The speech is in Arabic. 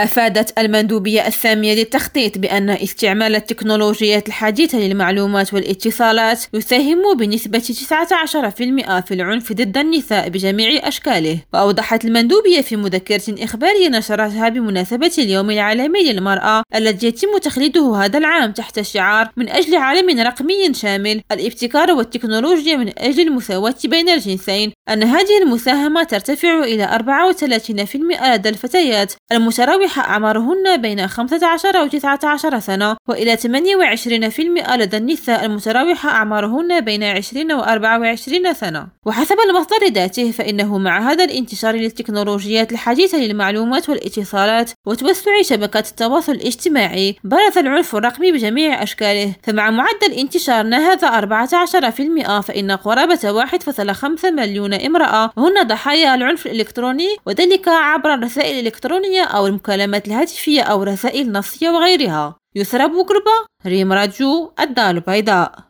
أفادت المندوبية الثانية للتخطيط بأن استعمال التكنولوجيات الحديثة للمعلومات والاتصالات يساهم بنسبة 19% في العنف ضد النساء بجميع أشكاله. وأوضحت المندوبية في مذكرة إخبارية نشرتها بمناسبة اليوم العالمي للمرأة الذي يتم تخليده هذا العام تحت شعار من أجل عالم رقمي شامل الابتكار والتكنولوجيا من أجل المساواة بين الجنسين أن هذه المساهمة ترتفع إلى 34% لدى الفتيات المتراوحة أعمارهن بين 15 و 19 سنة وإلى 28% لدى النساء المتراوحة أعمارهن بين 20 و 24 سنة. وحسب المصدر ذاته فإنه مع هذا الانتشار للتكنولوجيات الحديثة للمعلومات والاتصالات وتوسع شبكات التواصل الاجتماعي برز العنف الرقمي بجميع أشكاله. فمع معدل انتشار نهض 14% فإن قرابة 1.5 مليون امرأة هن ضحايا العنف الإلكتروني وذلك عبر الرسائل الإلكترونية أو المكالمات المكالمات الهاتفية أو رسائل نصية وغيرها. يسرى بوغربا ريم راجو الدار البيضاء.